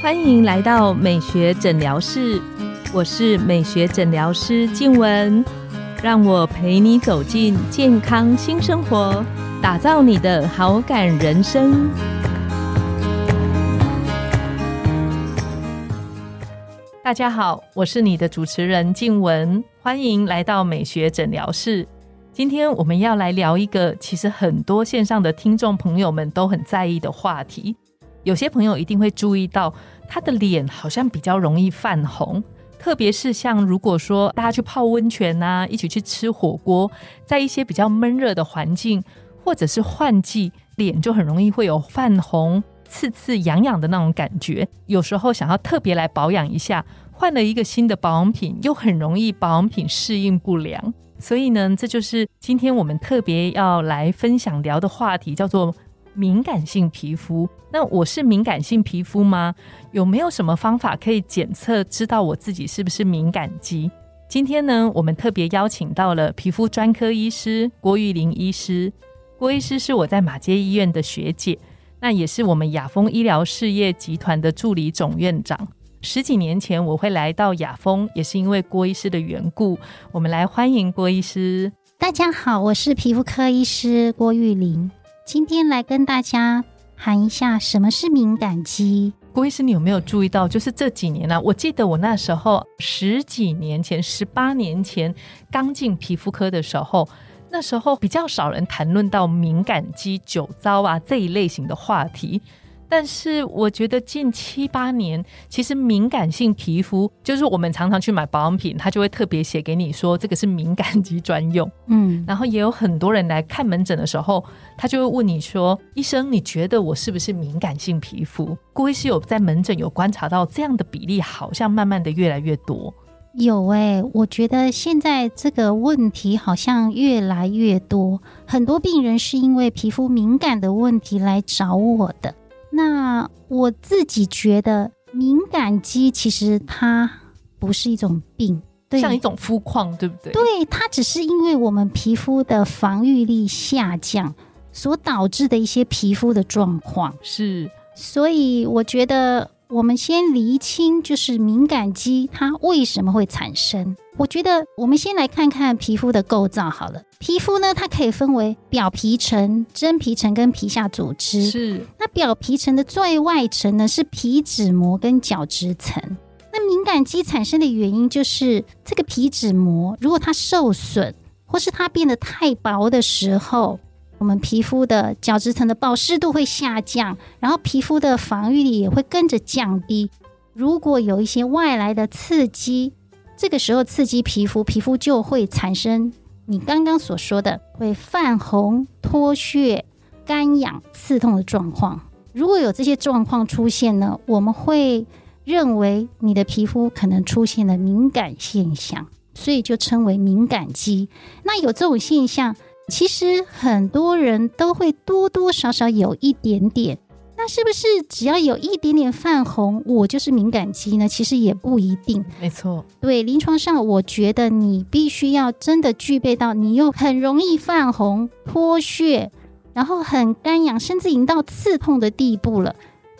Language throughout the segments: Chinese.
欢迎来到美学诊疗室，我是美学诊疗师静文，让我陪你走进健康新生活，打造你的好感人生。大家好，我是你的主持人静文，欢迎来到美学诊疗室。今天我们要来聊一个其实很多线上的听众朋友们都很在意的话题。有些朋友一定会注意到，他的脸好像比较容易泛红，特别是像如果说大家去泡温泉啊，一起去吃火锅，在一些比较闷热的环境，或者是换季，脸就很容易会有泛红、刺刺痒痒的那种感觉。有时候想要特别来保养一下，换了一个新的保养品，又很容易保养品适应不良。所以呢，这就是今天我们特别要来分享聊的话题，叫做。敏感性皮肤，那我是敏感性皮肤吗？有没有什么方法可以检测知道我自己是不是敏感肌？今天呢，我们特别邀请到了皮肤专科医师郭玉玲医师。郭医师是我在马街医院的学姐，那也是我们雅风医疗事业集团的助理总院长。十几年前我会来到雅风，也是因为郭医师的缘故。我们来欢迎郭医师。大家好，我是皮肤科医师郭玉玲。今天来跟大家谈一下什么是敏感肌。郭医师，你有没有注意到，就是这几年呢？我记得我那时候十几年前、十八年前刚进皮肤科的时候，那时候比较少人谈论到敏感肌、酒糟啊这一类型的话题。但是我觉得近七八年，其实敏感性皮肤就是我们常常去买保养品，它就会特别写给你说这个是敏感肌专用。嗯，然后也有很多人来看门诊的时候，他就会问你说：“医生，你觉得我是不是敏感性皮肤？”郭医师有在门诊有观察到这样的比例，好像慢慢的越来越多。有哎，我觉得现在这个问题好像越来越多，很多病人是因为皮肤敏感的问题来找我的。那我自己觉得，敏感肌其实它不是一种病，像一种肤况，对不对？对，它只是因为我们皮肤的防御力下降所导致的一些皮肤的状况。是，所以我觉得。我们先厘清，就是敏感肌它为什么会产生？我觉得我们先来看看皮肤的构造好了。皮肤呢，它可以分为表皮层、真皮层跟皮下组织。是。那表皮层的最外层呢，是皮脂膜跟角质层。那敏感肌产生的原因，就是这个皮脂膜如果它受损，或是它变得太薄的时候。我们皮肤的角质层的保湿度会下降，然后皮肤的防御力也会跟着降低。如果有一些外来的刺激，这个时候刺激皮肤，皮肤就会产生你刚刚所说的会泛红、脱屑、干痒、刺痛的状况。如果有这些状况出现呢，我们会认为你的皮肤可能出现了敏感现象，所以就称为敏感肌。那有这种现象。其实很多人都会多多少少有一点点，是不是只要有一点点泛红，我就是敏感肌呢？其实也不一定。没错，对，临床上我觉得你必须要真的具备到，你又很容易泛红、脱屑，然后很干痒，甚至已经到刺痛的地步了，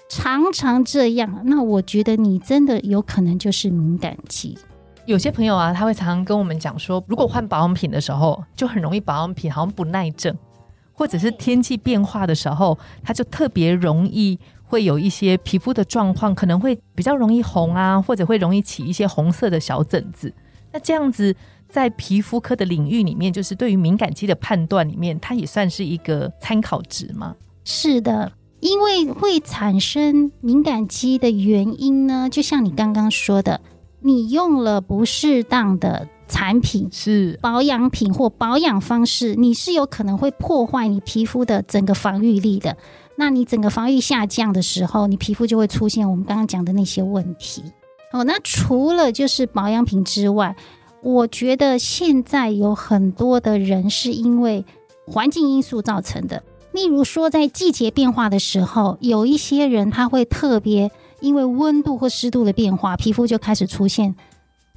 常常这样，那我觉得你真的有可能就是敏感肌。有些朋友啊，他会常常跟我们讲说，如果换保养品的时候，就很容易保养品好像不耐症，或者是天气变化的时候，它就特别容易会有一些皮肤的状况，可能会比较容易红啊，或者会容易起一些红色的小疹子。那这样子在皮肤科的领域里面，就是对于敏感肌的判断里面，它也算是一个参考值吗？是的，因为会产生敏感肌的原因呢，就像你刚刚说的。你用了不适当的产品，是保养品或保养方式，你是有可能会破坏你皮肤的整个防御力的。那你整个防御下降的时候，你皮肤就会出现我们刚刚讲的那些问题。哦，那除了就是保养品之外，我觉得现在有很多的人是因为环境因素造成的。例如说，在季节变化的时候，有一些人他会特别。因为温度或湿度的变化，皮肤就开始出现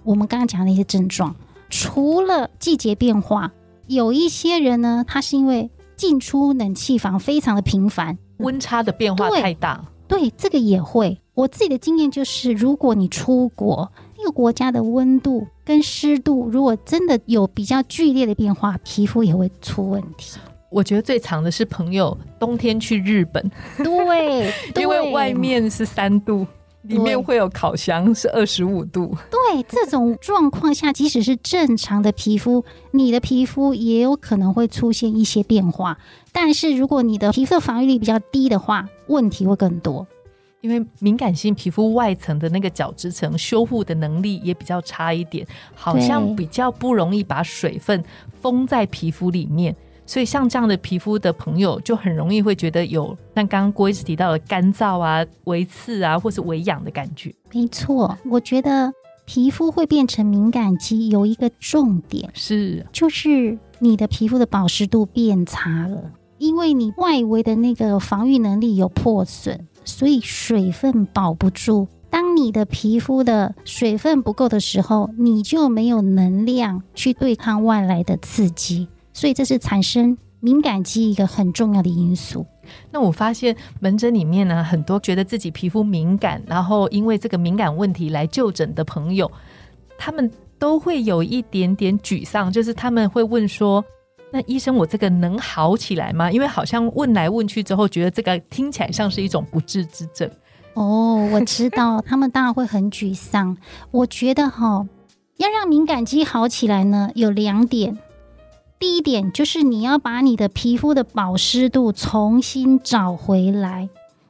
我们刚刚讲的那些症状。除了季节变化，有一些人呢，他是因为进出冷气房非常的频繁，温差的变化太大。对，这个也会。我自己的经验就是，如果你出国，那个国家的温度跟湿度如果真的有比较剧烈的变化，皮肤也会出问题。我觉得最长的是朋友冬天去日本，对，因为外面是三度。里面会有烤箱，是二十五度。对，这种状况下，即使是正常的皮肤，你的皮肤也有可能会出现一些变化。但是，如果你的皮肤防御力比较低的话，问题会更多。因为敏感性皮肤外层的那个角质层修护的能力也比较差一点，好像比较不容易把水分封在皮肤里面。所以像这样的皮肤的朋友，就很容易会觉得有像刚刚郭医师提到的干燥啊、微刺啊，或是微痒的感觉。没错，我觉得皮肤会变成敏感肌，有一个重点是，就是你的皮肤的保湿度变差了，因为你外围的那个防御能力有破损，所以水分保不住。当你的皮肤的水分不够的时候，你就没有能量去对抗外来的刺激。所以这是产生敏感肌一个很重要的因素。那我发现门诊里面呢，很多觉得自己皮肤敏感，然后因为这个敏感问题来就诊的朋友，他们都会有一点点沮丧，就是他们会问说：“那医生，我这个能好起来吗？”因为好像问来问去之后，觉得这个听起来像是一种不治之症。哦，我知道，他们当然会很沮丧。我觉得哈，要让敏感肌好起来呢，有两点。第一点就是你要把你的皮肤的保湿度重新找回来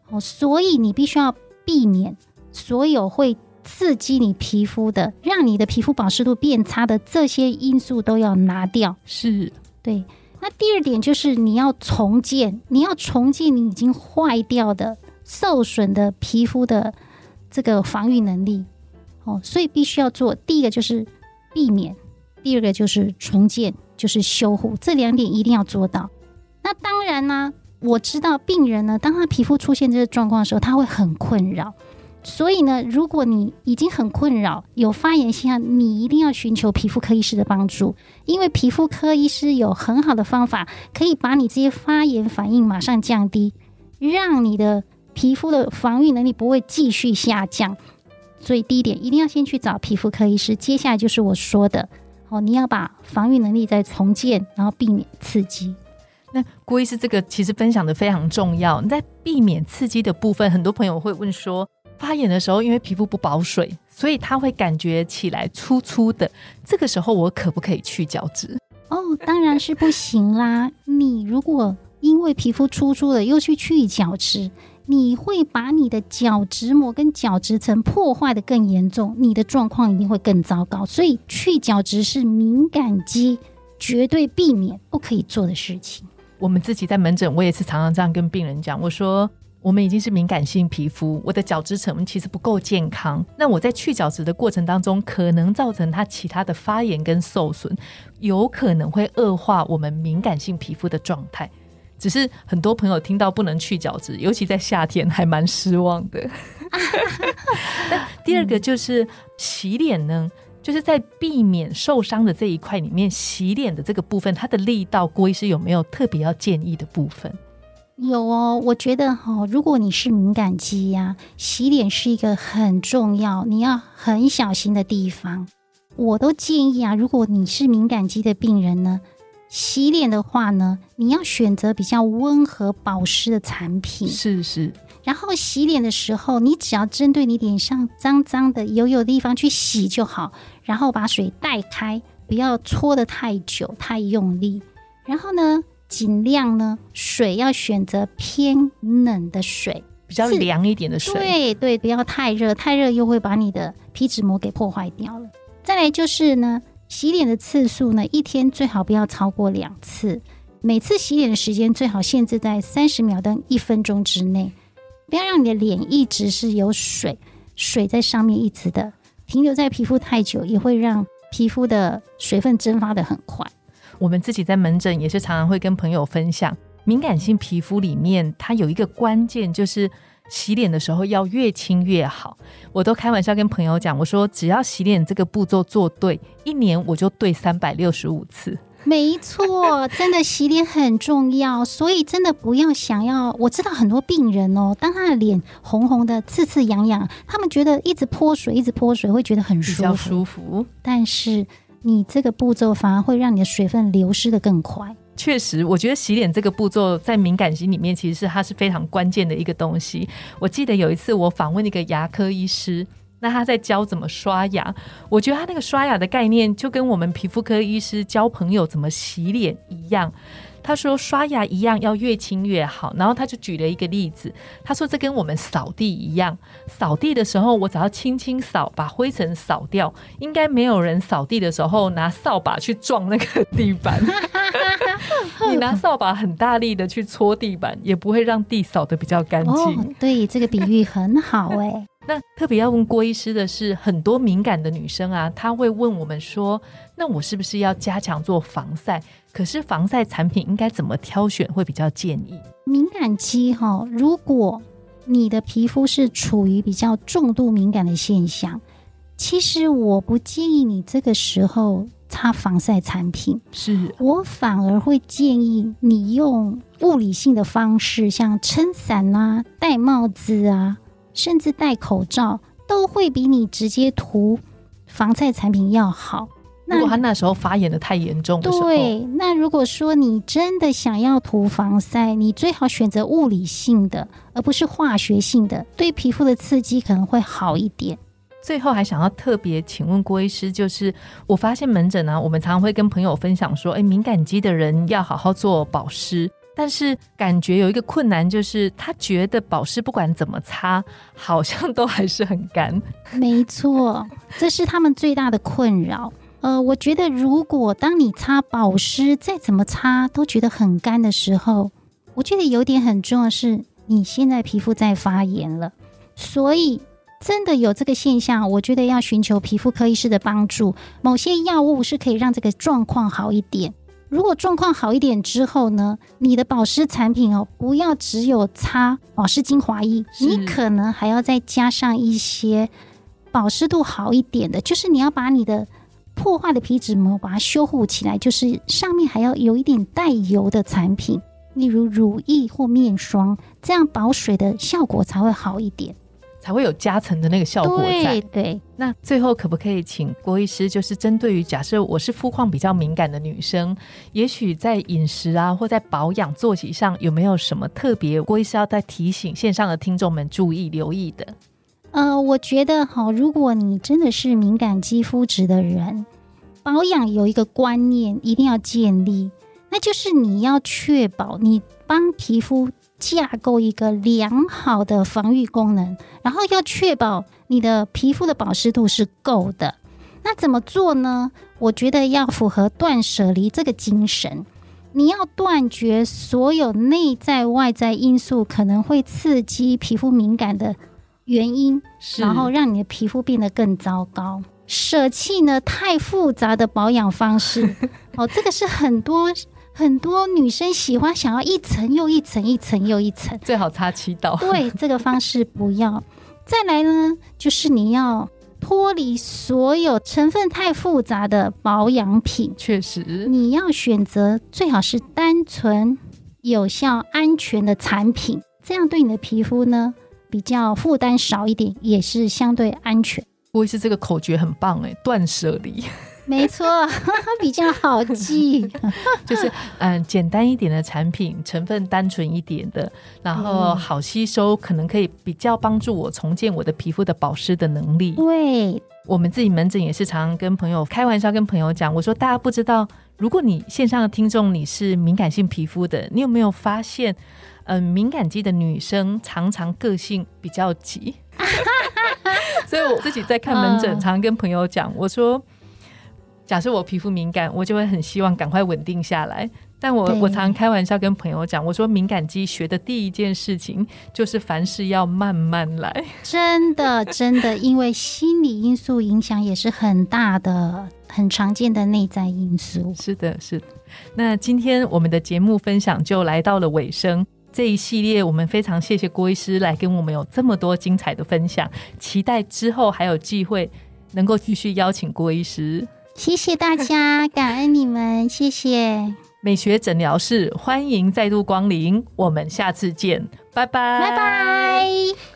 哦，所以你必须要避免所有会刺激你皮肤的、让你的皮肤保湿度变差的这些因素都要拿掉。是对。那第二点就是你要重建，你要重建你已经坏掉的、受损的皮肤的这个防御能力哦，所以必须要做第一个就是避免，第二个就是重建。就是修护这两点一定要做到。那当然呢，我知道病人呢，当他皮肤出现这个状况的时候，他会很困扰。所以呢，如果你已经很困扰，有发炎现象，你一定要寻求皮肤科医师的帮助，因为皮肤科医师有很好的方法，可以把你这些发炎反应马上降低，让你的皮肤的防御能力不会继续下降。所以第一点，一定要先去找皮肤科医师。接下来就是我说的。哦，你要把防御能力再重建，然后避免刺激。那郭医师这个其实分享的非常重要。你在避免刺激的部分，很多朋友会问说，发炎的时候因为皮肤不保水，所以他会感觉起来粗粗的。这个时候我可不可以去角质？哦，当然是不行啦。你如果因为皮肤粗粗的又去去角质。你会把你的角质膜跟角质层破坏的更严重，你的状况一定会更糟糕。所以去角质是敏感肌绝对避免不可以做的事情。我们自己在门诊，我也是常常这样跟病人讲，我说我们已经是敏感性皮肤，我的角质层其实不够健康。那我在去角质的过程当中，可能造成它其他的发炎跟受损，有可能会恶化我们敏感性皮肤的状态。只是很多朋友听到不能去角质，尤其在夏天，还蛮失望的。第二个就是洗脸呢，就是在避免受伤的这一块里面，洗脸的这个部分，它的力道，郭医师有没有特别要建议的部分？有哦，我觉得哈，如果你是敏感肌呀，洗脸是一个很重要，你要很小心的地方。我都建议啊，如果你是敏感肌的病人呢。洗脸的话呢，你要选择比较温和保湿的产品。是是。然后洗脸的时候，你只要针对你脸上脏脏的、油油的地方去洗就好。然后把水带开，不要搓的太久、太用力。然后呢，尽量呢，水要选择偏冷的水，比较凉一点的水。对对，不要太热，太热又会把你的皮脂膜给破坏掉了。再来就是呢。洗脸的次数呢，一天最好不要超过两次。每次洗脸的时间最好限制在三十秒到一分钟之内，不要让你的脸一直是有水，水在上面一直的停留在皮肤太久，也会让皮肤的水分蒸发的很快。我们自己在门诊也是常常会跟朋友分享，敏感性皮肤里面它有一个关键就是。洗脸的时候要越轻越好，我都开玩笑跟朋友讲，我说只要洗脸这个步骤做对，一年我就对三百六十五次。没错，真的洗脸很重要，所以真的不要想要。我知道很多病人哦，当他的脸红红的、刺刺痒痒，他们觉得一直泼水、一直泼水会觉得很比较舒服，舒服。但是你这个步骤反而会让你的水分流失的更快。确实，我觉得洗脸这个步骤在敏感肌里面，其实是它是非常关键的一个东西。我记得有一次我访问一个牙科医师，那他在教怎么刷牙，我觉得他那个刷牙的概念就跟我们皮肤科医师教朋友怎么洗脸一样。他说刷牙一样要越轻越好，然后他就举了一个例子，他说这跟我们扫地一样，扫地的时候我只要轻轻扫，把灰尘扫掉，应该没有人扫地的时候拿扫把去撞那个地板。你拿扫把很大力的去搓地板，也不会让地扫得比较干净。哦，对，这个比喻很好哎。那特别要问郭医师的是，很多敏感的女生啊，她会问我们说：“那我是不是要加强做防晒？可是防晒产品应该怎么挑选会比较建议敏感肌哈、如果你的皮肤是处于比较重度敏感的现象，其实我不建议你这个时候擦防晒产品，？”是我反而会建议你用物理性的方式，像撑伞啊、戴帽子啊，甚至戴口罩，都会比你直接涂防晒产品要好。如果他那时候发炎的太严重的时候，对，那如果说你真的想要涂防晒，你最好选择物理性的，而不是化学性的，对皮肤的刺激可能会好一点。最后还想要特别请问郭医师，就是我发现门诊呢、我们常常会跟朋友分享说，哎，敏感肌的人要好好做保湿。但是感觉有一个困难，就是他觉得保湿不管怎么擦，好像都还是很干。没错，这是他们最大的困扰。呃，我觉得如果当你擦保湿再怎么擦都觉得很干的时候，我觉得有点很重要的是，你现在皮肤在发炎了，所以真的有这个现象，我觉得要寻求皮肤科医师的帮助。某些药物是可以让这个状况好一点。如果状况好一点之后呢，你的保湿产品哦，不要只有擦保湿精华液，你可能还要再加上一些保湿度好一点的，就是你要把你的破坏的皮脂膜把它修护起来，就是上面还要有一点带油的产品，例如乳液或面霜，这样保水的效果才会好一点。才会有加成的那个效果在对。对，那最后可不可以请郭医师，就是针对于假设我是肤况比较敏感的女生，也许在饮食啊或在保养作息上有没有什么特别，郭医师要再提醒线上的听众们注意留意的？呃，我觉得哈，如果你真的是敏感肌肤质的人，保养有一个观念一定要建立，那就是你要确保你帮皮肤架构一个良好的防御功能，然后要确保你的皮肤的保湿度是够的。那怎么做呢？我觉得要符合断舍离这个精神。你要断绝所有内在外在因素可能会刺激皮肤敏感的原因，然后让你的皮肤变得更糟糕。舍弃呢太复杂的保养方式，哦，这个是很多很多女生喜欢想要一层又一层，一层又一层。最好擦七道。对，这个方式不要。再来呢，就是你要脱离所有成分太复杂的保养品，确实，你要选择最好是单纯、有效、安全的产品，这样对你的皮肤呢比较负担少一点，也是相对安全。不会是这个口诀很棒哎，断舍离，没错，比较好记。就是嗯简单一点的产品，成分单纯一点的，然后好吸收，可能可以比较帮助我重建我的皮肤的保湿的能力。对，我们自己门诊也是常常跟朋友开玩笑，跟朋友讲，我说大家不知道，如果你线上的听众你是敏感性皮肤的，你有没有发现，嗯、敏感肌的女生常常个性比较急，所以我自己在看门诊，常跟朋友讲，我说，假设我皮肤敏感，我就会很希望赶快稳定下来。但我我常常开玩笑跟朋友讲，我说敏感肌学的第一件事情就是凡事要慢慢来。真的 真的，因为心理因素影响也是很大的、很常见的内在因素。是的，是的。那今天我们的节目分享就来到了尾声。这一系列我们非常谢谢郭医师来跟我们有这么多精彩的分享，期待之后还有机会能够继续邀请郭医师。谢谢大家，感恩你们，谢谢，美学诊疗室欢迎再度光临，我们下次见，拜拜，拜拜。